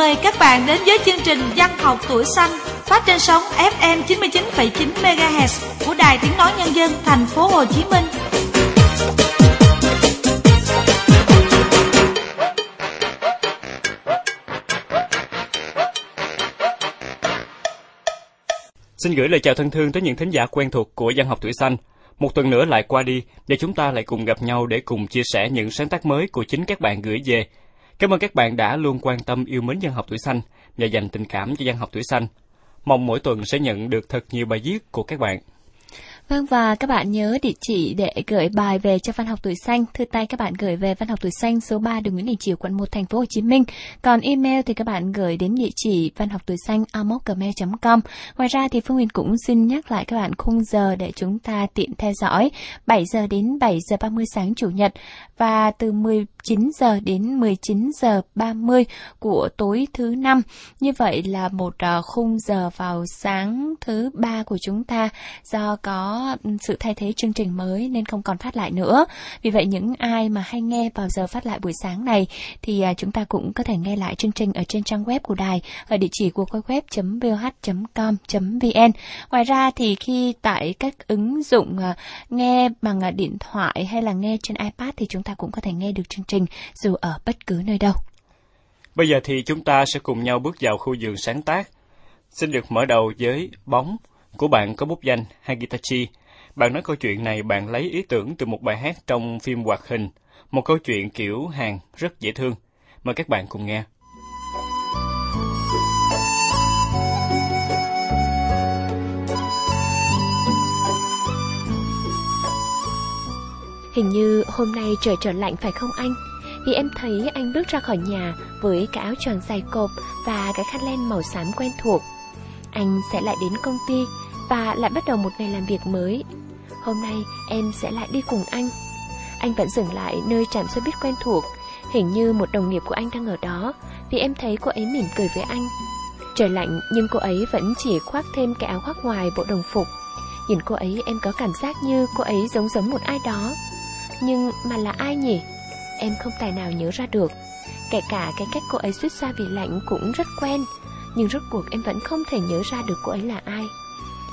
Mời các bạn đến với chương trình Văn học tuổi xanh phát trên sóng FM 99,9 MHz của Đài Tiếng nói Nhân dân thành phố Hồ Chí Minh. Xin gửi lời chào thân thương tới những thính giả quen thuộc của Văn học tuổi xanh. Một tuần nữa lại qua đi và chúng ta lại cùng gặp nhau để cùng chia sẻ những sáng tác mới của chính các bạn gửi về. Cảm ơn các bạn đã luôn quan tâm yêu mến dân học tuổi xanh và dành tình cảm cho dân học tuổi xanh. Mong mỗi tuần sẽ nhận được thật nhiều bài viết của các bạn. Vâng và các bạn nhớ địa chỉ để gửi bài về cho Văn học tuổi xanh. Thư tay các bạn gửi về Văn học tuổi xanh số 3 đường Nguyễn Đình Chiểu, quận 1 thành phố Hồ Chí Minh. Còn email thì các bạn gửi đến địa chỉ văn học tuổi xanh com Ngoài ra thì Phương Huyền cũng xin nhắc lại các bạn khung giờ để chúng ta tiện theo dõi 7 giờ đến 7 giờ 30 sáng chủ nhật và từ 9 giờ đến 19 giờ 30 của tối thứ năm. Như vậy là một à, khung giờ vào sáng thứ ba của chúng ta do có sự thay thế chương trình mới nên không còn phát lại nữa. Vì vậy những ai mà hay nghe vào giờ phát lại buổi sáng này thì à, chúng ta cũng có thể nghe lại chương trình ở trên trang web của đài, ở địa chỉ của web.voh.com.vn. Ngoài ra thì khi tại các ứng dụng à, nghe bằng điện thoại hay là nghe trên iPad thì chúng ta cũng có thể nghe được chương trình dù ở bất cứ nơi đâu. Bây giờ thì chúng ta sẽ cùng nhau bước vào khu vườn sáng tác. Xin được mở đầu với Bóng của bạn có bút danh Hagitachi. Bạn nói câu chuyện này bạn lấy ý tưởng từ một bài hát trong phim hoạt hình, một câu chuyện kiểu hàng rất dễ thương. Mời các bạn cùng nghe. Hình như hôm nay trời trở lạnh phải không anh? Vì em thấy anh bước ra khỏi nhà với cái áo choàng dài cộp và cái khăn len màu xám quen thuộc. Anh sẽ lại đến công ty và lại bắt đầu một ngày làm việc mới. Hôm nay em sẽ lại đi cùng anh. Anh vẫn dừng lại nơi trạm xe buýt quen thuộc, hình như một đồng nghiệp của anh đang ở đó, vì em thấy cô ấy mỉm cười với anh. Trời lạnh nhưng cô ấy vẫn chỉ khoác thêm cái áo khoác ngoài bộ đồng phục. Nhìn cô ấy em có cảm giác như cô ấy giống giống một ai đó. Nhưng mà là ai nhỉ? Em không tài nào nhớ ra được. Kể cả cái cách cô ấy suýt xoa vì lạnh cũng rất quen, nhưng rốt cuộc em vẫn không thể nhớ ra được cô ấy là ai.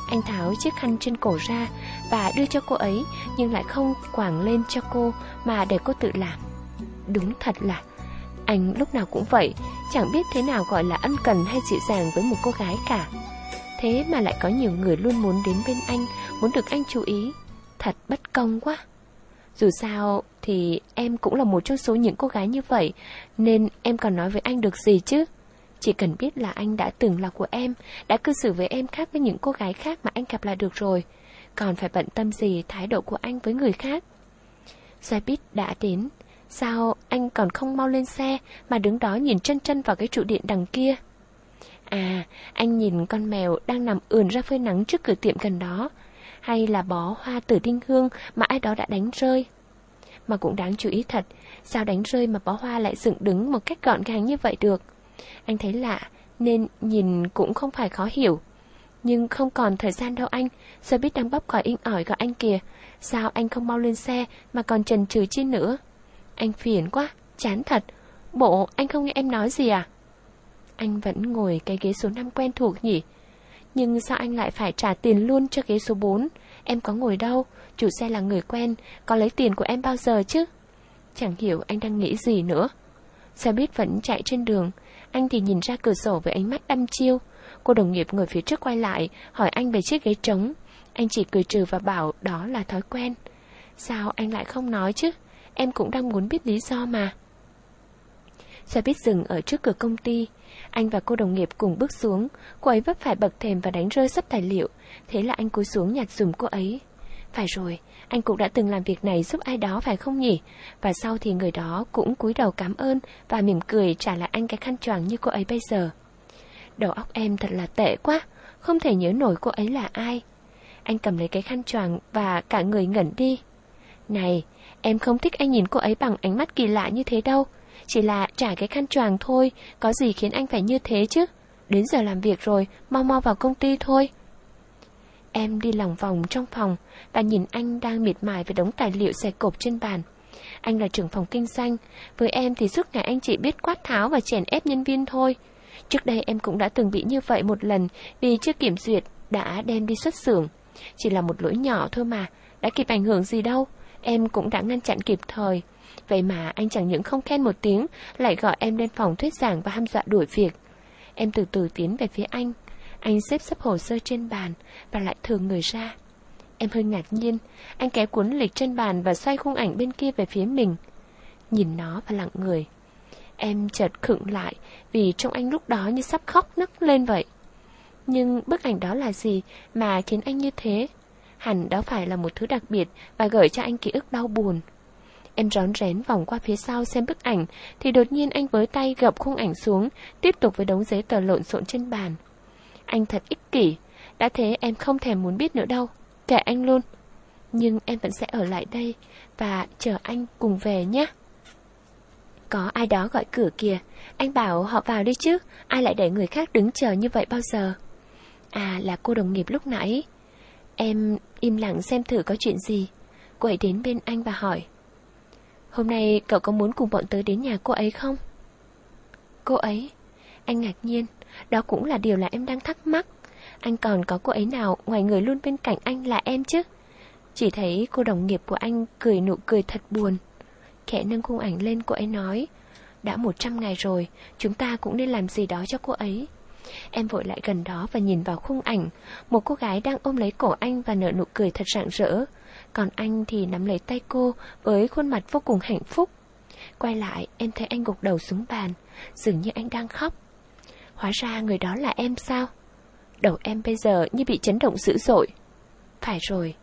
Anh tháo chiếc khăn trên cổ ra và đưa cho cô ấy nhưng lại không quàng lên cho cô mà để cô tự làm. Đúng thật là anh lúc nào cũng vậy, chẳng biết thế nào gọi là ân cần hay dịu dàng với một cô gái cả. Thế mà lại có nhiều người luôn muốn đến bên anh, muốn được anh chú ý. Thật bất công quá. Dù sao thì em cũng là một trong số những cô gái như vậy, nên em còn nói với anh được gì chứ? Chỉ cần biết là anh đã từng là của em, đã cư xử với em khác với những cô gái khác mà anh gặp là được rồi. Còn phải bận tâm gì thái độ của anh với người khác. Xe buýt đã đến. Sao anh còn không mau lên xe mà đứng đó nhìn chân chân vào cái trụ điện đằng kia? À, anh nhìn con mèo đang nằm ườn ra phơi nắng trước cửa tiệm gần đó. Hay là bó hoa tử đinh hương mà ai đó đã đánh rơi. Mà cũng đáng chú ý thật, sao đánh rơi mà bó hoa lại dựng đứng một cách gọn gàng như vậy được? Anh thấy lạ, nên nhìn cũng không phải khó hiểu. Nhưng không còn thời gian đâu anh, xe buýt đang bóp còi in ỏi gọi anh kìa. Sao anh không mau lên xe mà còn trần trừ chi nữa? Anh phiền quá, chán thật. Bộ, anh không nghe em nói gì à? Anh vẫn ngồi cái ghế số 5 quen thuộc nhỉ? Nhưng sao anh lại phải trả tiền luôn cho ghế số 4? Em có ngồi đâu, chủ xe là người quen, có lấy tiền của em bao giờ chứ? Chẳng hiểu anh đang nghĩ gì nữa. Xe buýt vẫn chạy trên đường, anh thì nhìn ra cửa sổ với ánh mắt đăm chiêu. Cô đồng nghiệp ngồi phía trước quay lại, hỏi anh về chiếc ghế trống. Anh chỉ cười trừ và bảo đó là thói quen. Sao anh lại không nói chứ? Em cũng đang muốn biết lý do mà. Xe buýt dừng ở trước cửa công ty. Anh và cô đồng nghiệp cùng bước xuống. Cô ấy vấp phải bậc thềm và đánh rơi sắp tài liệu. Thế là anh cúi xuống nhặt dùm cô ấy. Phải rồi, anh cũng đã từng làm việc này giúp ai đó phải không nhỉ? Và sau thì người đó cũng cúi đầu cảm ơn và mỉm cười trả lại anh cái khăn choàng như cô ấy bây giờ. Đầu óc em thật là tệ quá, không thể nhớ nổi cô ấy là ai. Anh cầm lấy cái khăn choàng và cả người ngẩn đi. Này, em không thích anh nhìn cô ấy bằng ánh mắt kỳ lạ như thế đâu. Chỉ là trả cái khăn choàng thôi, có gì khiến anh phải như thế chứ? Đến giờ làm việc rồi, mau mau vào công ty thôi. Em đi lòng vòng trong phòng và nhìn anh đang miệt mài với đống tài liệu xẻ cộp trên bàn. Anh là trưởng phòng kinh doanh, với em thì suốt ngày anh chỉ biết quát tháo và chèn ép nhân viên thôi. Trước đây em cũng đã từng bị như vậy một lần vì chưa kiểm duyệt đã đem đi xuất xưởng. Chỉ là một lỗi nhỏ thôi mà, đã kịp ảnh hưởng gì đâu. Em cũng đã ngăn chặn kịp thời. Vậy mà anh chẳng những không khen một tiếng, lại gọi em lên phòng thuyết giảng và hăm dọa đuổi việc. Em từ từ tiến về phía anh. Anh xếp sắp hồ sơ trên bàn và lại thường người ra. Em hơi ngạc nhiên, anh kéo cuốn lịch trên bàn và xoay khung ảnh bên kia về phía mình. Nhìn nó và lặng người. Em chợt khựng lại vì trong anh lúc đó như sắp khóc nấc lên vậy. Nhưng bức ảnh đó là gì mà khiến anh như thế? Hẳn đó phải là một thứ đặc biệt và gửi cho anh ký ức đau buồn. Em rón rén vòng qua phía sau xem bức ảnh, thì đột nhiên anh với tay gập khung ảnh xuống, tiếp tục với đống giấy tờ lộn xộn trên bàn. Anh thật ích kỷ, đã thế em không thèm muốn biết nữa đâu, kệ anh luôn. Nhưng em vẫn sẽ ở lại đây và chờ anh cùng về nhé. Có ai đó gọi cửa kìa, anh bảo họ vào đi chứ, ai lại để người khác đứng chờ như vậy bao giờ? À là cô đồng nghiệp lúc nãy. Em im lặng xem thử có chuyện gì. Cô ấy đến bên anh và hỏi. Hôm nay cậu có muốn cùng bọn tớ đến nhà cô ấy không? Cô ấy? Anh ngạc nhiên, đó cũng là điều là em đang thắc mắc. Anh còn có cô ấy nào ngoài người luôn bên cạnh anh là em chứ? Chỉ thấy cô đồng nghiệp của anh cười nụ cười thật buồn. Khẽ nâng khung ảnh lên cô ấy nói Đã một trăm ngày rồi Chúng ta cũng nên làm gì đó cho cô ấy Em vội lại gần đó và nhìn vào khung ảnh Một cô gái đang ôm lấy cổ anh Và nở nụ cười thật rạng rỡ còn anh thì nắm lấy tay cô Với khuôn mặt vô cùng hạnh phúc. Quay lại em thấy anh gục đầu xuống bàn Dường như anh đang khóc. Hóa ra người đó là em sao? Đầu em bây giờ như bị chấn động dữ dội. Phải rồi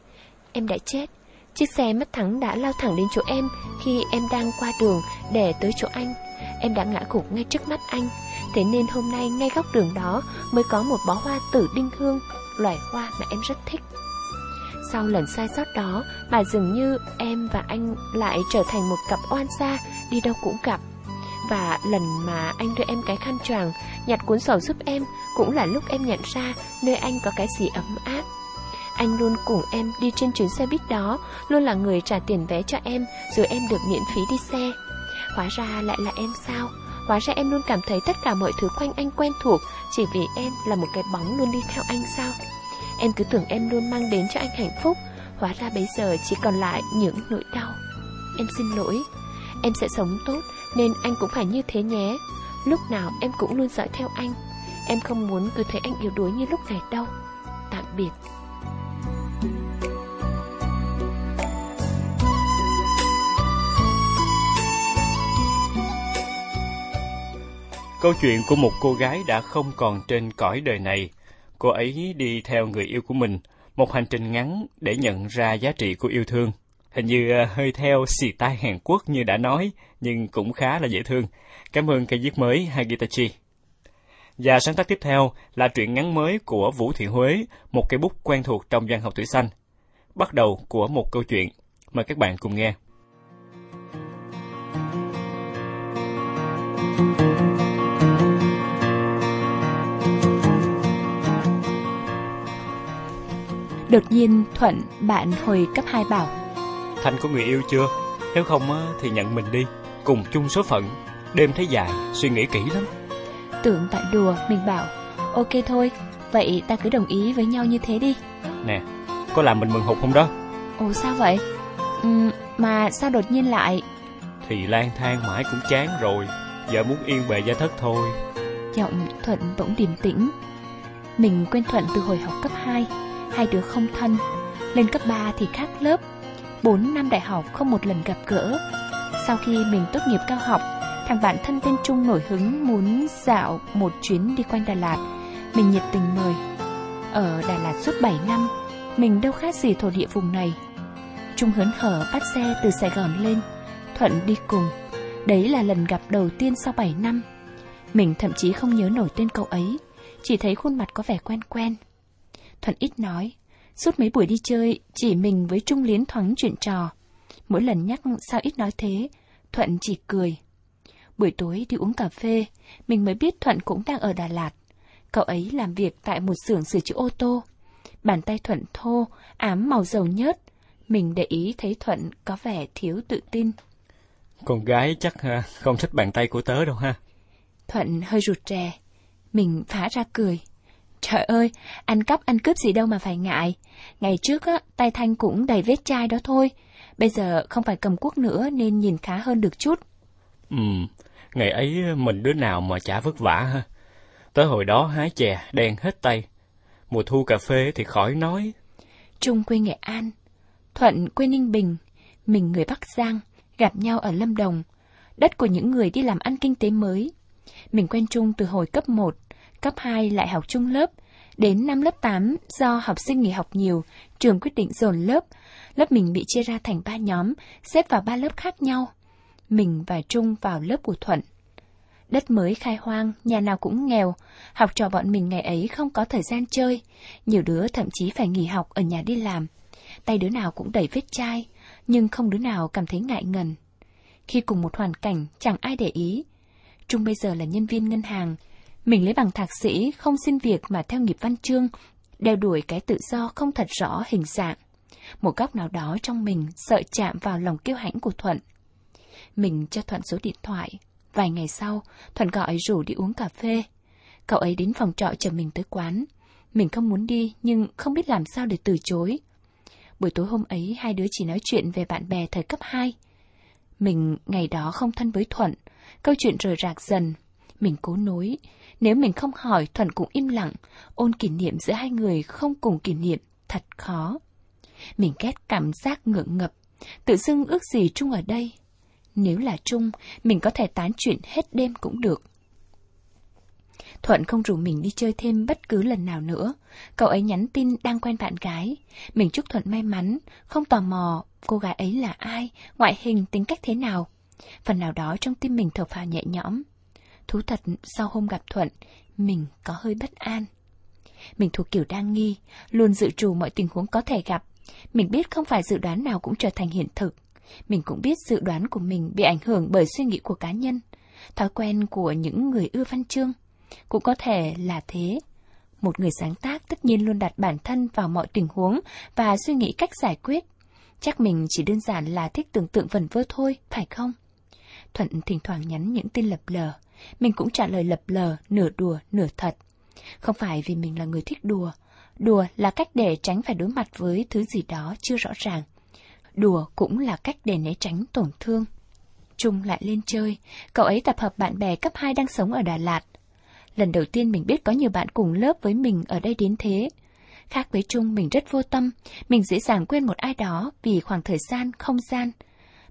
Em đã chết. Chiếc xe mất thắng đã lao thẳng đến chỗ em khi em đang qua đường để tới chỗ anh. Em đã ngã gục ngay trước mắt anh, thế nên hôm nay ngay góc đường đó mới có một bó hoa tử đinh hương, loài hoa mà em rất thích. Sau lần sai sót đó mà dường như em và anh lại trở thành một cặp oan gia đi đâu cũng gặp. Và lần mà anh đưa em cái khăn choàng, nhặt cuốn sổ giúp em cũng là lúc em nhận ra nơi anh có cái gì ấm áp. Anh luôn cùng em đi trên chuyến xe buýt đó, luôn là người trả tiền vé cho em, rồi em được miễn phí đi xe. Hóa ra lại là em sao? Hóa ra em luôn cảm thấy tất cả mọi thứ quanh anh quen thuộc, chỉ vì em là một cái bóng luôn đi theo anh sao? Em cứ tưởng em luôn mang đến cho anh hạnh phúc, hóa ra bây giờ chỉ còn lại những nỗi đau. Em xin lỗi, em sẽ sống tốt, nên anh cũng phải như thế nhé. Lúc nào em cũng luôn dõi theo anh. Em không muốn cứ thấy anh yếu đuối như lúc này đâu. Tạm biệt. Câu chuyện của một cô gái đã không còn trên cõi đời này. Cô ấy đi theo người yêu của mình, một hành trình ngắn để nhận ra giá trị của yêu thương. Hình như ờ, hơi theo xì tai Hàn Quốc như đã nói, nhưng cũng khá là dễ thương. Cảm ơn cây viết mới Hagitachi. Và sáng tác tiếp theo là truyện ngắn mới của Vũ Thị Huế, một cây bút quen thuộc trong văn học tuổi xanh. Bắt đầu của một câu chuyện. Mời các bạn cùng nghe. Đột nhiên Thuận, bạn hồi cấp 2 bảo Thanh có người yêu chưa? Nếu không thì nhận mình đi, cùng chung số phận. Đêm thấy dài, suy nghĩ kỹ lắm. Tưởng bạn đùa, mình bảo Ok thôi, vậy ta cứ đồng ý với nhau như thế đi Nè, có làm mình mừng hụt không đó? Ồ sao vậy? Ừ, mà sao đột nhiên lại Thì lang thang mãi cũng chán rồi Giờ muốn yên bề gia thất thôi Giọng Thuận bỗng điềm tĩnh Mình quen Thuận từ hồi học cấp 2 Hai đứa không thân. Lên cấp 3 thì khác lớp. 4 năm đại học không một lần gặp gỡ. Sau khi mình tốt nghiệp cao học, Thằng bạn thân tên Trung nổi hứng muốn dạo một chuyến đi quanh Đà Lạt. Mình nhiệt tình mời. Ở Đà Lạt suốt 7 năm, Mình đâu khác gì thổ địa vùng này. Trung hớn hở bắt xe từ Sài Gòn lên, Thuận đi cùng. Đấy là lần gặp đầu tiên sau 7 năm. Mình thậm chí không nhớ nổi tên cậu ấy, Chỉ thấy khuôn mặt có vẻ quen quen. Thuận ít nói Suốt mấy buổi đi chơi Chỉ mình với Trung Liến thoáng chuyện trò. Mỗi lần nhắc sao ít nói thế Thuận chỉ cười. Buổi tối đi uống cà phê Mình mới biết Thuận cũng đang ở Đà Lạt. Cậu ấy làm việc tại một xưởng sửa chữa ô tô. Bàn tay Thuận thô Ám màu dầu nhớt. Mình để ý thấy Thuận có vẻ thiếu tự tin. Con gái chắc không thích bàn tay của tớ đâu ha. Thuận hơi rụt rè. Mình phá ra cười. Trời ơi, ăn cắp ăn cướp gì đâu mà phải ngại. Ngày trước á, tay Thanh cũng đầy vết chai đó thôi. Bây giờ không phải cầm cuốc nữa nên nhìn khá hơn được chút. Ừ, ngày ấy mình đứa nào mà chả vất vả ha. Tới hồi đó hái chè đen hết tay. Mùa thu cà phê thì khỏi nói. Trung quê Nghệ An, Thuận quê Ninh Bình, mình người Bắc Giang, gặp nhau ở Lâm Đồng, đất của những người đi làm ăn kinh tế mới. Mình quen Trung từ hồi cấp 1, cấp 2 lại học chung lớp, đến năm lớp 8 do học sinh nghỉ học nhiều, trường quyết định dồn lớp. Lớp mình bị chia ra thành ba nhóm, xếp vào ba lớp khác nhau. Mình và Trung vào lớp của Thuận. Đất mới khai hoang, nhà nào cũng nghèo, học trò bọn mình ngày ấy không có thời gian chơi, nhiều đứa thậm chí phải nghỉ học ở nhà đi làm. Tay đứa nào cũng đầy vết chai, nhưng không đứa nào cảm thấy ngại ngần. Khi cùng một hoàn cảnh, chẳng ai để ý. Trung bây giờ là nhân viên ngân hàng, mình lấy bằng thạc sĩ, không xin việc mà theo nghiệp văn chương, đeo đuổi cái tự do không thật rõ hình dạng. Một góc nào đó trong mình sợ chạm vào lòng kiêu hãnh của Thuận. Mình cho Thuận số điện thoại. Vài ngày sau, Thuận gọi rủ đi uống cà phê. Cậu ấy đến phòng trọ chờ mình tới quán. Mình không muốn đi, nhưng không biết làm sao để từ chối. Buổi tối hôm ấy, hai đứa chỉ nói chuyện về bạn bè thời cấp 2. Mình ngày đó không thân với Thuận, câu chuyện rời rạc dần. Mình cố nối, nếu mình không hỏi Thuận cũng im lặng, ôn kỷ niệm giữa hai người không cùng kỷ niệm, thật khó. Mình ghét cảm giác ngượng ngập, tự dưng ước gì Trung ở đây. Nếu là Trung, mình có thể tán chuyện hết đêm cũng được. Thuận không rủ mình đi chơi thêm bất cứ lần nào nữa. Cậu ấy nhắn tin đang quen bạn gái. Mình chúc Thuận may mắn, không tò mò cô gái ấy là ai, ngoại hình, tính cách thế nào. Phần nào đó trong tim mình thở phào nhẹ nhõm. Thú thật, sau hôm gặp Thuận, mình có hơi bất an. Mình thuộc kiểu đang nghi, luôn dự trù mọi tình huống có thể gặp. Mình biết không phải dự đoán nào cũng trở thành hiện thực. Mình cũng biết dự đoán của mình bị ảnh hưởng bởi suy nghĩ của cá nhân, thói quen của những người ưa văn chương. Cũng có thể là thế. Một người sáng tác tất nhiên luôn đặt bản thân vào mọi tình huống và suy nghĩ cách giải quyết. Chắc mình chỉ đơn giản là thích tưởng tượng vần vơ thôi, phải không? Thuận thỉnh thoảng nhắn những tin lập lờ. Mình cũng trả lời lập lờ, nửa đùa, nửa thật. Không phải vì mình là người thích đùa. Đùa là cách để tránh phải đối mặt với thứ gì đó chưa rõ ràng. Đùa cũng là cách để né tránh tổn thương. Trung lại lên chơi, cậu ấy tập hợp bạn bè cấp 2 đang sống ở Đà Lạt. Lần đầu tiên mình biết có nhiều bạn cùng lớp với mình ở đây đến thế. Khác với Trung, mình rất vô tâm, mình dễ dàng quên một ai đó vì khoảng thời gian, không gian.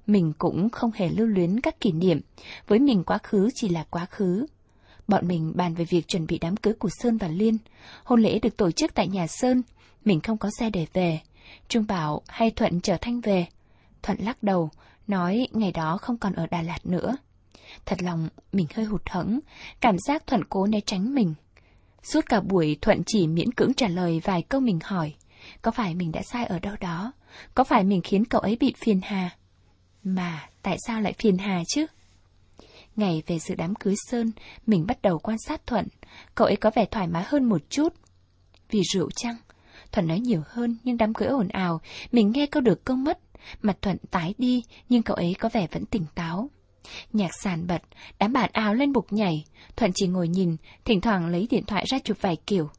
Mình cũng không hề lưu luyến các kỷ niệm, với mình quá khứ chỉ là quá khứ. Bọn mình bàn về việc chuẩn bị đám cưới của Sơn và Liên. Hôn lễ được tổ chức tại nhà Sơn, mình không có xe để về. Trung bảo hay Thuận chở Thanh về. Thuận lắc đầu, nói ngày đó không còn ở Đà Lạt nữa. Thật lòng, mình hơi hụt hẫng, cảm giác Thuận cố né tránh mình. Suốt cả buổi Thuận chỉ miễn cưỡng trả lời vài câu mình hỏi. Có phải mình đã sai ở đâu đó? Có phải mình khiến cậu ấy bị phiền hà? Mà tại sao lại phiền hà chứ? Ngày về dự đám cưới Sơn, mình bắt đầu quan sát Thuận. Cậu ấy có vẻ thoải mái hơn một chút. Vì rượu chăng? Thuận nói nhiều hơn nhưng đám cưới ồn ào, mình nghe câu được câu mất. Mặt Thuận tái đi nhưng cậu ấy có vẻ vẫn tỉnh táo. Nhạc sàn bật, đám bạn ào lên bục nhảy. Thuận chỉ ngồi nhìn, thỉnh thoảng lấy điện thoại ra chụp vài kiểu.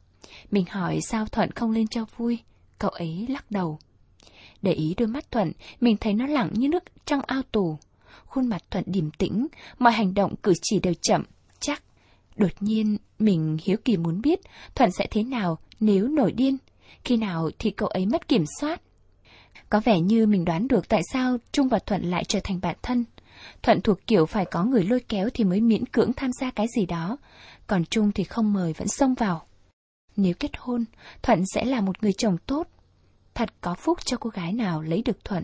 Mình hỏi sao Thuận không lên cho vui. Cậu ấy lắc đầu. Để ý đôi mắt Thuận, mình thấy nó lặng như nước trong ao tù. Khuôn mặt Thuận điềm tĩnh, mọi hành động cử chỉ đều chậm, chắc. Đột nhiên, mình hiếu kỳ muốn biết Thuận sẽ thế nào nếu nổi điên. Khi nào thì cậu ấy mất kiểm soát. Có vẻ như mình đoán được tại sao Trung và Thuận lại trở thành bạn thân. Thuận thuộc kiểu phải có người lôi kéo thì mới miễn cưỡng tham gia cái gì đó, còn Trung thì không mời vẫn xông vào. Nếu kết hôn, Thuận sẽ là một người chồng tốt. Thật có phúc cho cô gái nào lấy được Thuận.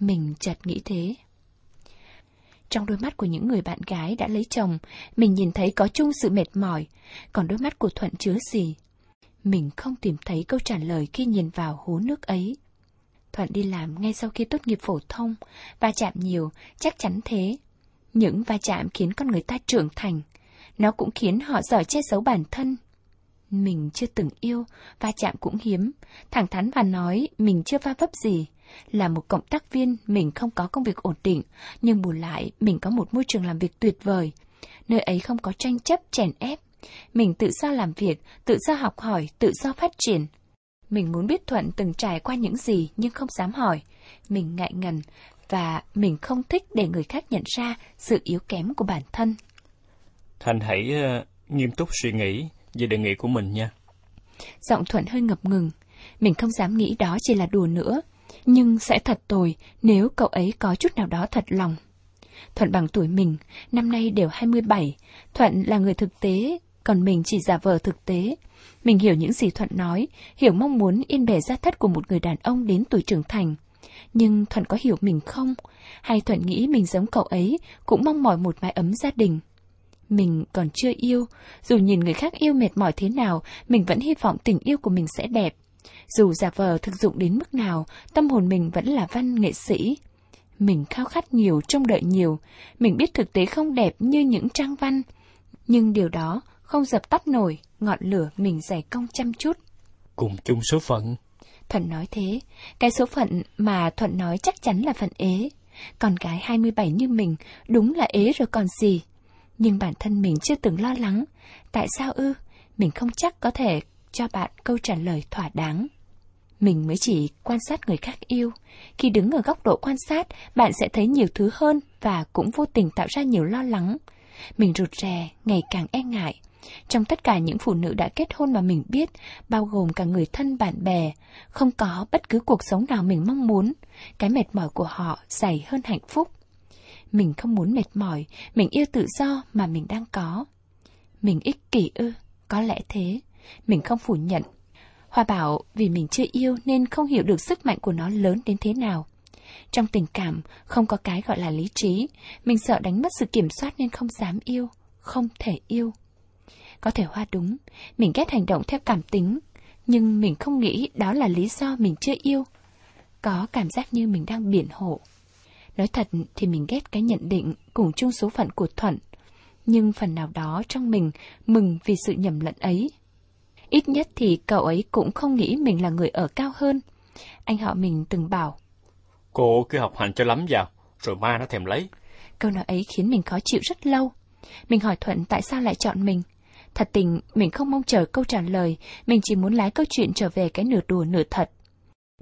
Mình chợt nghĩ thế. Trong đôi mắt của những người bạn gái đã lấy chồng, mình nhìn thấy có chung sự mệt mỏi, còn đôi mắt của Thuận chứa gì? Mình không tìm thấy câu trả lời khi nhìn vào hố nước ấy. Thuận đi làm ngay sau khi tốt nghiệp phổ thông, va chạm nhiều, chắc chắn thế. Những va chạm khiến con người ta trưởng thành, nó cũng khiến họ giỏi che giấu bản thân. Mình chưa từng yêu, va chạm cũng hiếm, thẳng thắn và nói mình chưa va vấp gì. Là một cộng tác viên, mình không có công việc ổn định, nhưng bù lại mình có một môi trường làm việc tuyệt vời. Nơi ấy không có tranh chấp, chèn ép. Mình tự do làm việc, tự do học hỏi, tự do phát triển. Mình muốn biết Thuận từng trải qua những gì nhưng không dám hỏi. Mình ngại ngần và mình không thích để người khác nhận ra sự yếu kém của bản thân. Thành hãy uh, nghiêm túc suy nghĩ về đề nghị của mình nha. Giọng Thuận hơi ngập ngừng. Mình không dám nghĩ đó chỉ là đùa nữa. Nhưng sẽ thật tồi nếu cậu ấy có chút nào đó thật lòng. Thuận bằng tuổi mình, năm nay đều 27. Thuận là người thực tế, còn mình chỉ giả vờ thực tế. Mình hiểu những gì Thuận nói, hiểu mong muốn yên bề gia thất của một người đàn ông đến tuổi trưởng thành. Nhưng Thuận có hiểu mình không? Hay Thuận nghĩ mình giống cậu ấy, cũng mong mỏi một mái ấm gia đình? Mình còn chưa yêu, dù nhìn người khác yêu mệt mỏi thế nào, mình vẫn hy vọng tình yêu của mình sẽ đẹp. Dù giả vờ thực dụng đến mức nào, tâm hồn mình vẫn là văn nghệ sĩ. Mình khao khát nhiều, trông đợi nhiều. Mình biết thực tế không đẹp như những trang văn. Nhưng điều đó không dập tắt nổi ngọn lửa mình dày công chăm chút. Cùng chung số phận. Thuận nói thế. Cái số phận mà Thuận nói chắc chắn là phận ế. Còn cái 27 như mình, đúng là ế rồi còn gì. Nhưng bản thân mình chưa từng lo lắng. Tại sao ư? Mình không chắc có thể cho bạn câu trả lời thỏa đáng. Mình mới chỉ quan sát người khác yêu. Khi đứng ở góc độ quan sát, bạn sẽ thấy nhiều thứ hơn và cũng vô tình tạo ra nhiều lo lắng. Mình rụt rè, ngày càng e ngại. Trong tất cả những phụ nữ đã kết hôn mà mình biết, bao gồm cả người thân bạn bè, không có bất cứ cuộc sống nào mình mong muốn. Cái mệt mỏi của họ dày hơn hạnh phúc. Mình không muốn mệt mỏi, mình yêu tự do mà mình đang có. Mình ích kỷ ư, có lẽ thế. Mình không phủ nhận. Hoa bảo vì mình chưa yêu nên không hiểu được sức mạnh của nó lớn đến thế nào. Trong tình cảm, không có cái gọi là lý trí. Mình sợ đánh mất sự kiểm soát nên không dám yêu, không thể yêu. Có thể Hoa đúng, mình ghét hành động theo cảm tính, nhưng mình không nghĩ đó là lý do mình chưa yêu. Có cảm giác như mình đang biển hộ. Nói thật thì mình ghét cái nhận định cùng chung số phận của Thuận. Nhưng phần nào đó trong mình mừng vì sự nhầm lẫn ấy. Ít nhất thì cậu ấy cũng không nghĩ mình là người ở cao hơn. Anh họ mình từng bảo. Cô cứ học hành cho lắm vào, rồi ma nó thèm lấy. Câu nói ấy khiến mình khó chịu rất lâu. Mình hỏi Thuận tại sao lại chọn mình. Thật tình, mình không mong chờ câu trả lời, mình chỉ muốn lái câu chuyện trở về cái nửa đùa nửa thật.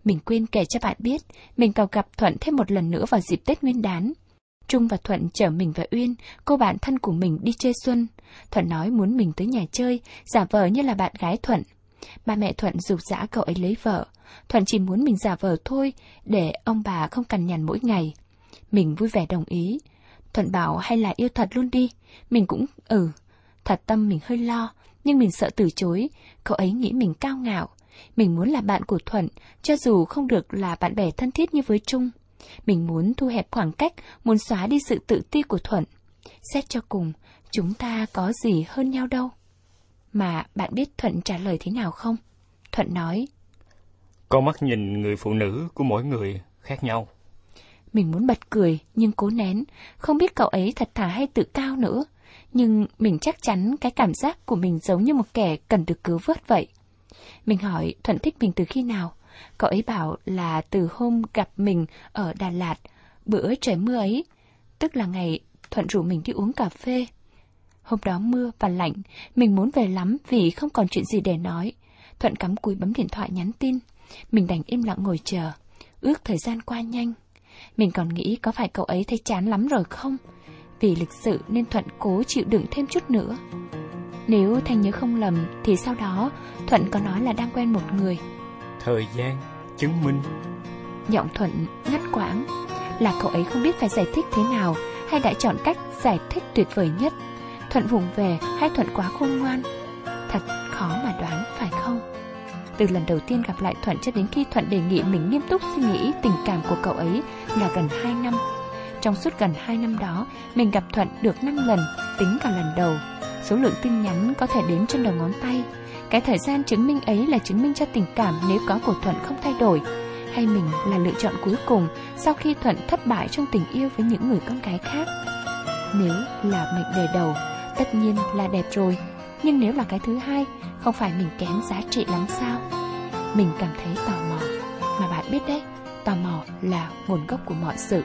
Mình quên kể cho bạn biết, mình còn gặp Thuận thêm một lần nữa vào dịp Tết Nguyên đán. Trung và Thuận chở mình và Uyên, cô bạn thân của mình đi chơi xuân. Thuận nói muốn mình tới nhà chơi, giả vờ như là bạn gái Thuận. Ba mẹ Thuận dục dã cậu ấy lấy vợ. Thuận chỉ muốn mình giả vờ thôi, để ông bà không cằn nhằn mỗi ngày. Mình vui vẻ đồng ý. Thuận bảo hay là yêu thật luôn đi. Mình cũng ừ. Thật tâm mình hơi lo, nhưng mình sợ từ chối. Cậu ấy nghĩ mình cao ngạo. Mình muốn là bạn của Thuận, cho dù không được là bạn bè thân thiết như với Trung. Mình muốn thu hẹp khoảng cách, muốn xóa đi sự tự ti của Thuận. Xét cho cùng, chúng ta có gì hơn nhau đâu. Mà bạn biết Thuận trả lời thế nào không? Thuận nói. Con mắt nhìn người phụ nữ của mỗi người khác nhau. Mình muốn bật cười, nhưng cố nén. Không biết cậu ấy thật thà hay tự cao nữa. Nhưng mình chắc chắn cái cảm giác của mình giống như một kẻ cần được cứu vớt vậy. Mình hỏi Thuận thích mình từ khi nào? Cậu ấy bảo là từ hôm gặp mình ở Đà Lạt, bữa trời mưa ấy, tức là ngày Thuận rủ mình đi uống cà phê. Hôm đó mưa và lạnh, mình muốn về lắm vì không còn chuyện gì để nói. Thuận cắm cúi bấm điện thoại nhắn tin. Mình đành im lặng ngồi chờ. Ước thời gian qua nhanh. Mình còn nghĩ có phải cậu ấy thấy chán lắm rồi không? Vì lịch sự nên Thuận cố chịu đựng thêm chút nữa. Nếu Thanh nhớ không lầm thì sau đó Thuận có nói là đang quen một người. Thời gian chứng minh. Giọng Thuận ngắt quãng là cậu ấy không biết phải giải thích thế nào hay đã chọn cách giải thích tuyệt vời nhất. Thuận vùng về hay Thuận quá khôn ngoan? Thật khó mà đoán phải không? Từ lần đầu tiên gặp lại Thuận cho đến khi Thuận đề nghị mình nghiêm túc suy nghĩ tình cảm của cậu ấy là gần 2 năm. Trong suốt gần 2 năm đó, mình gặp Thuận được 5 lần, tính cả lần đầu. Số lượng tin nhắn có thể đếm trên đầu ngón tay. Cái thời gian chứng minh ấy là chứng minh cho tình cảm nếu có của Thuận không thay đổi. Hay mình là lựa chọn cuối cùng sau khi Thuận thất bại trong tình yêu với những người con gái khác. Nếu là mệnh đề đầu, tất nhiên là đẹp rồi. Nhưng nếu là cái thứ hai, không phải mình kém giá trị lắm sao? Mình cảm thấy tò mò. Mà bạn biết đấy, tò mò là nguồn gốc của mọi sự.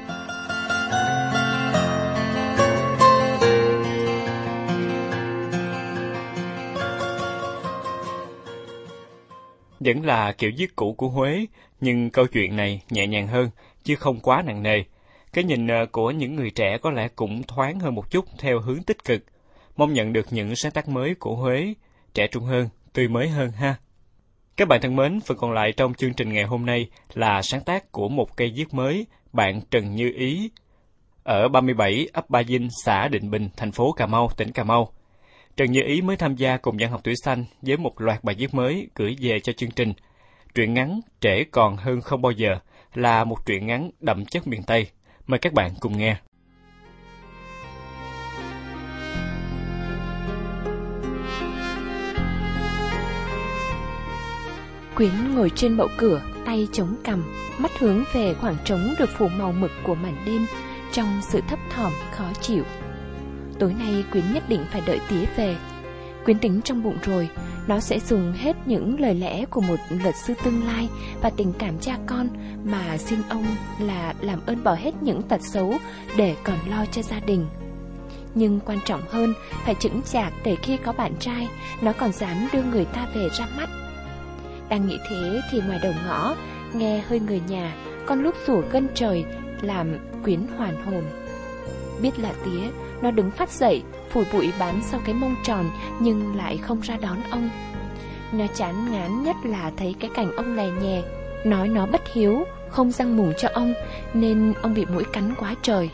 Vẫn là kiểu viết cũ của Huế, nhưng câu chuyện này nhẹ nhàng hơn, chứ không quá nặng nề. Cái nhìn ờ, của những người trẻ có lẽ cũng thoáng hơn một chút theo hướng tích cực. Mong nhận được những sáng tác mới của Huế, trẻ trung hơn, tươi mới hơn ha. Các bạn thân mến, phần còn lại trong chương trình ngày hôm nay là sáng tác của một cây viết mới, bạn Trần Như Ý, ở 37 ấp Ba Dinh, xã Định Bình, thành phố Cà Mau, tỉnh Cà Mau. Trần Như Ý mới tham gia cùng văn học tuổi xanh với một loạt bài viết mới gửi về cho chương trình. Truyện ngắn Trễ còn hơn không bao giờ là một truyện ngắn đậm chất miền Tây. Mời các bạn cùng nghe. Quyến ngồi trên bậu cửa, tay chống cằm, mắt hướng về khoảng trống được phủ màu mực của màn đêm, trong sự thấp thỏm khó chịu. Tối nay Quyến nhất định phải đợi tía về. Quyến tính trong bụng rồi, nó sẽ dùng hết những lời lẽ của một luật sư tương lai và tình cảm cha con mà xin ông là làm ơn bỏ hết những tật xấu để còn lo cho gia đình. Nhưng quan trọng hơn, phải chững chạc để khi có bạn trai, nó còn dám đưa người ta về ra mắt. Đang nghĩ thế thì ngoài đầu ngõ, nghe hơi người nhà, con lúc rủa gân trời, làm quyến hoàn hồn. Biết là tía, nó đứng phát dậy, phủi bụi bám sau cái mông tròn nhưng lại không ra đón ông. Nó chán ngán nhất là thấy cái cảnh ông lè nhè, nói nó bất hiếu, không răng mùng cho ông nên ông bị mũi cắn quá trời.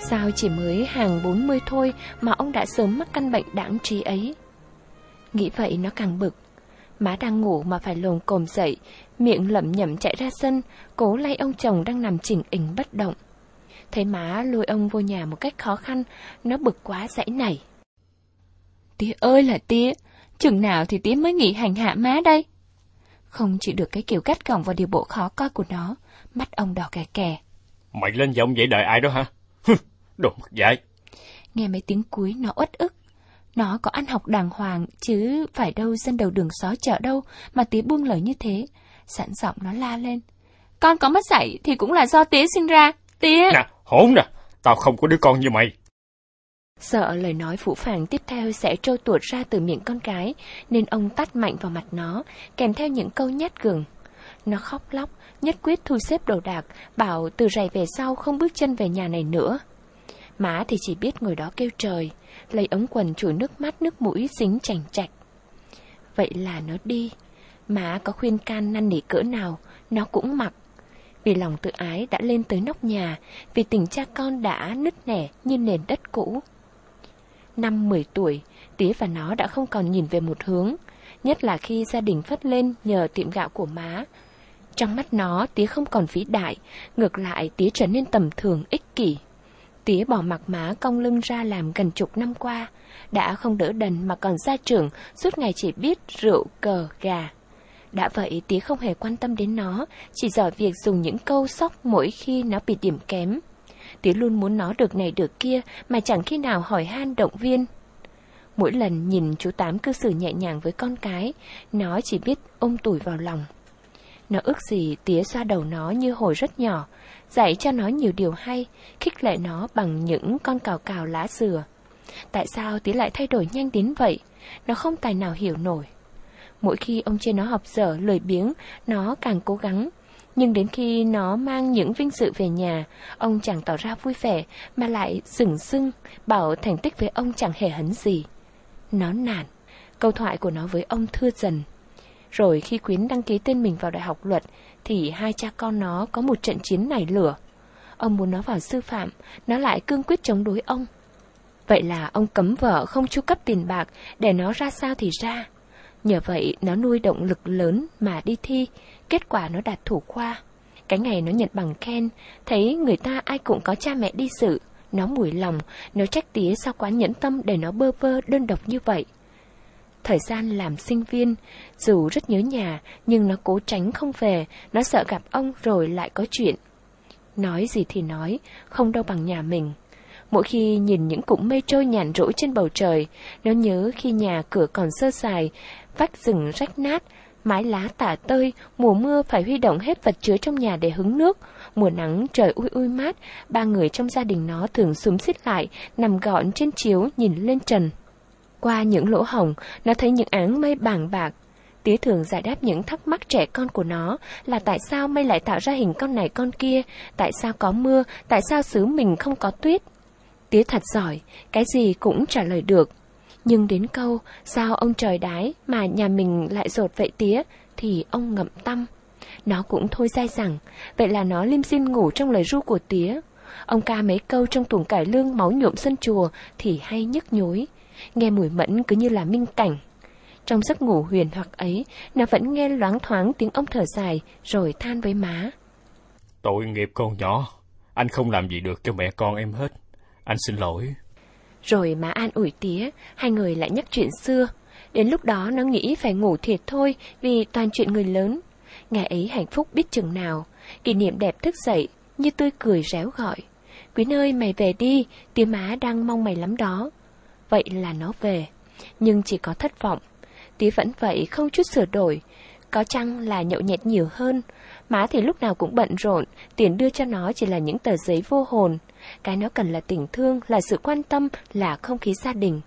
Sao chỉ mới hàng 40 thôi mà ông đã sớm mắc căn bệnh đáng trí ấy? Nghĩ vậy nó càng bực. Má đang ngủ mà phải lồm cồm dậy, miệng lẩm nhẩm chạy ra sân, cố lay ông chồng đang nằm chỉnh ỉnh bất động. Thấy má lôi ông vô nhà một cách khó khăn, nó bực quá dãy nảy. Tía ơi là tía, chừng nào thì tía mới nghỉ hành hạ má đây? Không chịu được cái kiểu cắt gỏng và điều bộ khó coi của nó, mắt ông đỏ kè kè. Mày lên giọng vậy đợi ai đó hả? Đồ mất dạy. Nghe mấy tiếng cuối nó uất ức. Nó có ăn học đàng hoàng, chứ phải đâu dân đầu đường xó chợ đâu mà tía buông lời như thế. Sẵn giọng nó la lên. Con có mất dạy thì cũng là do tía sinh ra. Tía... Nè, hỗn nè, tao không có đứa con như mày. Sợ lời nói phủ phàng tiếp theo sẽ trôi tuột ra từ miệng con gái, nên ông tắt mạnh vào mặt nó, kèm theo những câu nhát gừng. Nó khóc lóc, nhất quyết thu xếp đồ đạc, bảo từ rày về sau không bước chân về nhà này nữa. Má thì chỉ biết ngồi đó kêu trời, lấy ống quần chùi nước mắt nước mũi dính chành chạch. Vậy là nó đi, má có khuyên can năn nỉ cỡ nào, nó cũng mặc. Vì lòng tự ái đã lên tới nóc nhà, vì tình cha con đã nứt nẻ như nền đất cũ. Năm 10 tuổi, tía và nó đã không còn nhìn về một hướng, nhất là khi gia đình phất lên nhờ tiệm gạo của má. Trong mắt nó, tía không còn vĩ đại, ngược lại tía trở nên tầm thường, ích kỷ. Tía bỏ mặc má cong lưng ra làm gần chục năm qua, đã không đỡ đần mà còn gia trưởng, suốt ngày chỉ biết rượu, cờ, gà. Đã vậy tía không hề quan tâm đến nó, chỉ giỏi việc dùng những câu sóc mỗi khi nó bị điểm kém. Tía luôn muốn nó được này được kia mà chẳng khi nào hỏi han động viên. Mỗi lần nhìn chú Tám cư xử nhẹ nhàng với con cái, nó chỉ biết ôm tủi vào lòng. Nó ước gì tía xoa đầu nó như hồi rất nhỏ, dạy cho nó nhiều điều hay, khích lệ nó bằng những con cào cào lá dừa. Tại sao tía lại thay đổi nhanh đến vậy? Nó không tài nào hiểu nổi. Mỗi khi ông chê nó học dở, lười biếng, nó càng cố gắng. Nhưng đến khi nó mang những vinh dự về nhà, ông chẳng tỏ ra vui vẻ, mà lại sừng sưng, bảo thành tích với ông chẳng hề hấn gì. Nó nản, câu thoại của nó với ông thưa dần. Rồi khi Quyến đăng ký tên mình vào đại học luật, thì hai cha con nó có một trận chiến nảy lửa. Ông muốn nó vào sư phạm, nó lại cương quyết chống đối ông. Vậy là ông cấm vợ không chu cấp tiền bạc, để nó ra sao thì ra. Nhờ vậy nó nuôi động lực lớn mà đi thi, kết quả nó đạt thủ khoa. Cái ngày nó nhận bằng khen, thấy người ta ai cũng có cha mẹ đi sự, nó mùi lòng, nó trách tía sao quá nhẫn tâm để nó bơ vơ đơn độc như vậy. Thời gian làm sinh viên, dù rất nhớ nhà, nhưng nó cố tránh không về, nó sợ gặp ông rồi lại có chuyện. Nói gì thì nói, không đâu bằng nhà mình. Mỗi khi nhìn những cụm mây trôi nhàn rỗi trên bầu trời, nó nhớ khi nhà cửa còn sơ sài, vách rừng rách nát, mái lá tả tơi, mùa mưa phải huy động hết vật chứa trong nhà để hứng nước. Mùa nắng trời ui ui mát, ba người trong gia đình nó thường súng xít lại, nằm gọn trên chiếu nhìn lên trần. Qua những lỗ hổng, nó thấy những áng mây bàng bạc. Tía thường giải đáp những thắc mắc trẻ con của nó là tại sao mây lại tạo ra hình con này con kia, tại sao có mưa, tại sao xứ mình không có tuyết. Tía thật giỏi, cái gì cũng trả lời được. Nhưng đến câu, sao ông trời đái mà nhà mình lại rột vậy tía, thì ông ngậm tâm. Nó cũng thôi dai rằng, vậy là nó lim xin ngủ trong lời ru của tía. Ông ca mấy câu trong tuồng cải lương máu nhuộm sân chùa thì hay nhức nhối. Nghe mùi mẫn cứ như là minh cảnh. Trong giấc ngủ huyền hoặc ấy, nó vẫn nghe loáng thoáng tiếng ông thở dài, rồi than với má. Tội nghiệp con nhỏ, anh không làm gì được cho mẹ con em hết. Anh xin lỗi. Rồi má an ủi tía, hai người lại nhắc chuyện xưa. Đến lúc đó nó nghĩ phải ngủ thiệt thôi vì toàn chuyện người lớn. Ngày ấy hạnh phúc biết chừng nào, kỷ niệm đẹp thức dậy, như tươi cười réo gọi. Quyến ơi mày về đi, tía má đang mong mày lắm đó. Vậy là nó về, nhưng chỉ có thất vọng. Tía vẫn vậy không chút sửa đổi, có chăng là nhậu nhẹt nhiều hơn. Má thì lúc nào cũng bận rộn, tiền đưa cho nó chỉ là những tờ giấy vô hồn. Cái nó cần là tình thương, là sự quan tâm, là không khí gia đình.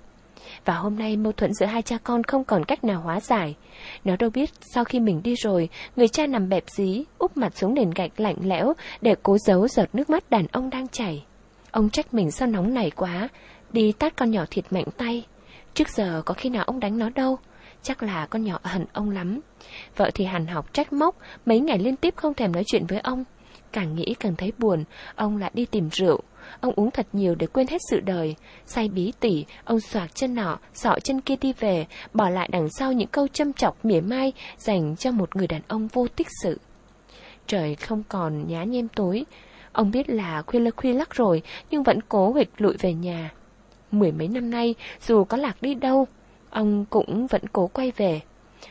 Và hôm nay mâu thuẫn giữa hai cha con không còn cách nào hóa giải. Nó đâu biết sau khi mình đi rồi, người cha nằm bẹp dí, úp mặt xuống nền gạch lạnh lẽo để cố giấu giọt nước mắt đàn ông đang chảy. Ông trách mình sao nóng nảy quá, đi tát con nhỏ thiệt mạnh tay. Trước giờ có khi nào ông đánh nó đâu, chắc là con nhỏ hận ông lắm. Vợ thì hằn học trách móc, mấy ngày liên tiếp không thèm nói chuyện với ông. Càng nghĩ càng thấy buồn, ông lại đi tìm rượu. Ông uống thật nhiều để quên hết sự đời. Say bí tỉ, ông xoạc chân nọ, sọ chân kia đi về, bỏ lại đằng sau những câu châm chọc mỉa mai dành cho một người đàn ông vô tích sự. Trời không còn nhá nhem tối. Ông biết là khuya lơ khuya lắc rồi, nhưng vẫn cố huỵch lụi về nhà. Mười mấy năm nay, dù có lạc đi đâu, ông cũng vẫn cố quay về.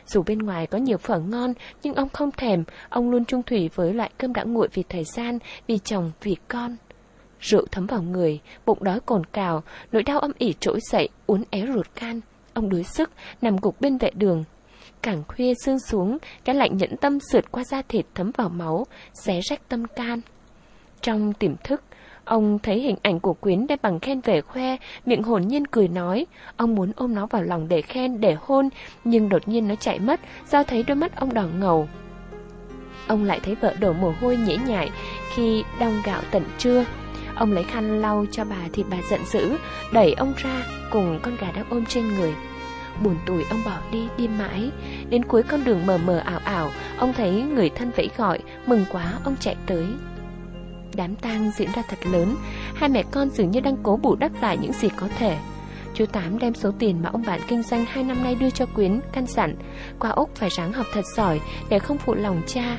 Dù bên ngoài có nhiều phở ngon, nhưng ông không thèm, ông luôn trung thủy với loại cơm đã nguội vì thời gian, vì chồng, vì con. Rượu thấm vào người, bụng đói cồn cào, nỗi đau âm ỉ trỗi dậy, uốn éo ruột can. Ông đuối sức, nằm gục bên vệ đường. Càng khuya sương xuống, cái lạnh nhẫn tâm sượt qua da thịt thấm vào máu, xé rách tâm can. Trong tiềm thức, Ông thấy hình ảnh của Quyến đem bằng khen về khoe, miệng hồn nhiên cười nói. Ông muốn ôm nó vào lòng để khen, để hôn, nhưng đột nhiên nó chạy mất, do thấy đôi mắt ông đỏ ngầu. Ông lại thấy vợ đổ mồ hôi nhễ nhại khi đong gạo tận trưa. Ông lấy khăn lau cho bà thì bà giận dữ, đẩy ông ra cùng con gà đang ôm trên người. Buồn tủi ông bỏ đi, đi mãi. Đến cuối con đường mờ mờ ảo ảo, ông thấy người thân vẫy gọi, mừng quá ông chạy tới. Đám tang diễn ra thật lớn. Hai mẹ con dường như đang cố bù đắp lại những gì có thể. Chú Tám đem số tiền mà ông bạn kinh doanh hai năm nay đưa cho Quyến căn dặn, Qua Úc phải ráng học thật giỏi để không phụ lòng cha.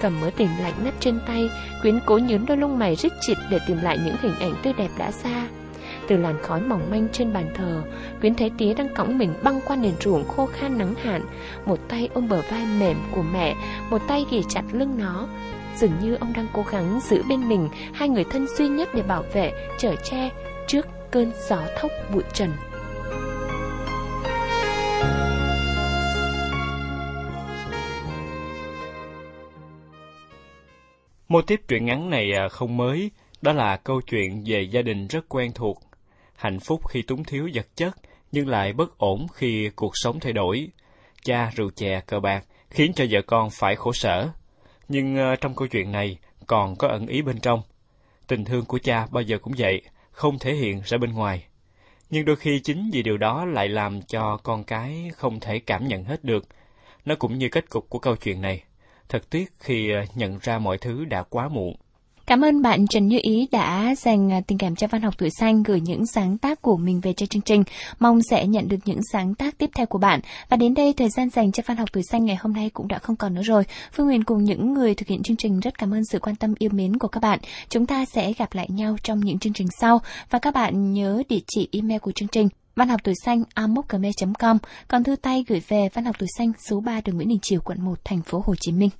Cầm mớ tiền lạnh nắp trên tay, Quyến cố nhớn đôi lông mày rít chịt để tìm lại những hình ảnh tươi đẹp đã xa từ làn khói mỏng manh trên bàn thờ, Quyến thấy tía đang cõng mình băng qua nền ruộng khô khan nắng hạn. Một tay ôm bờ vai mềm của mẹ, Một tay ghì chặt lưng nó. Dường như ông đang cố gắng giữ bên mình hai người thân duy nhất để bảo vệ, chở che trước cơn gió thốc bụi trần. Mô tiếp truyện ngắn này à, không mới, đó là câu chuyện về gia đình rất quen thuộc. Hạnh phúc khi túng thiếu vật chất, nhưng lại bất ổn khi cuộc sống thay đổi. Cha rượu chè cờ bạc khiến cho vợ con phải khổ sở. Nhưng ờ, trong câu chuyện này còn có ẩn ý bên trong. Tình thương của cha bao giờ cũng vậy, không thể hiện ra bên ngoài. Nhưng đôi khi chính vì điều đó lại làm cho con cái không thể cảm nhận hết được. Nó cũng như kết cục của câu chuyện này. Thật tiếc khi ờ, nhận ra mọi thứ đã quá muộn. Cảm ơn bạn Trần Như Ý đã dành à, tình cảm cho văn học tuổi xanh gửi những sáng tác của mình về cho chương trình. Mong sẽ nhận được những sáng tác tiếp theo của bạn. Và đến đây, thời gian dành cho văn học tuổi xanh ngày hôm nay cũng đã không còn nữa rồi. Phương Huyền cùng những người thực hiện chương trình rất cảm ơn sự quan tâm yêu mến của các bạn. Chúng ta sẽ gặp lại nhau trong những chương trình sau và các bạn nhớ địa chỉ email của chương trình, văn học tuổi xanh amocgmail.com còn thư tay gửi về văn học tuổi xanh số 3 đường Nguyễn Đình Chiểu, quận 1 thành phố Hồ Chí Minh.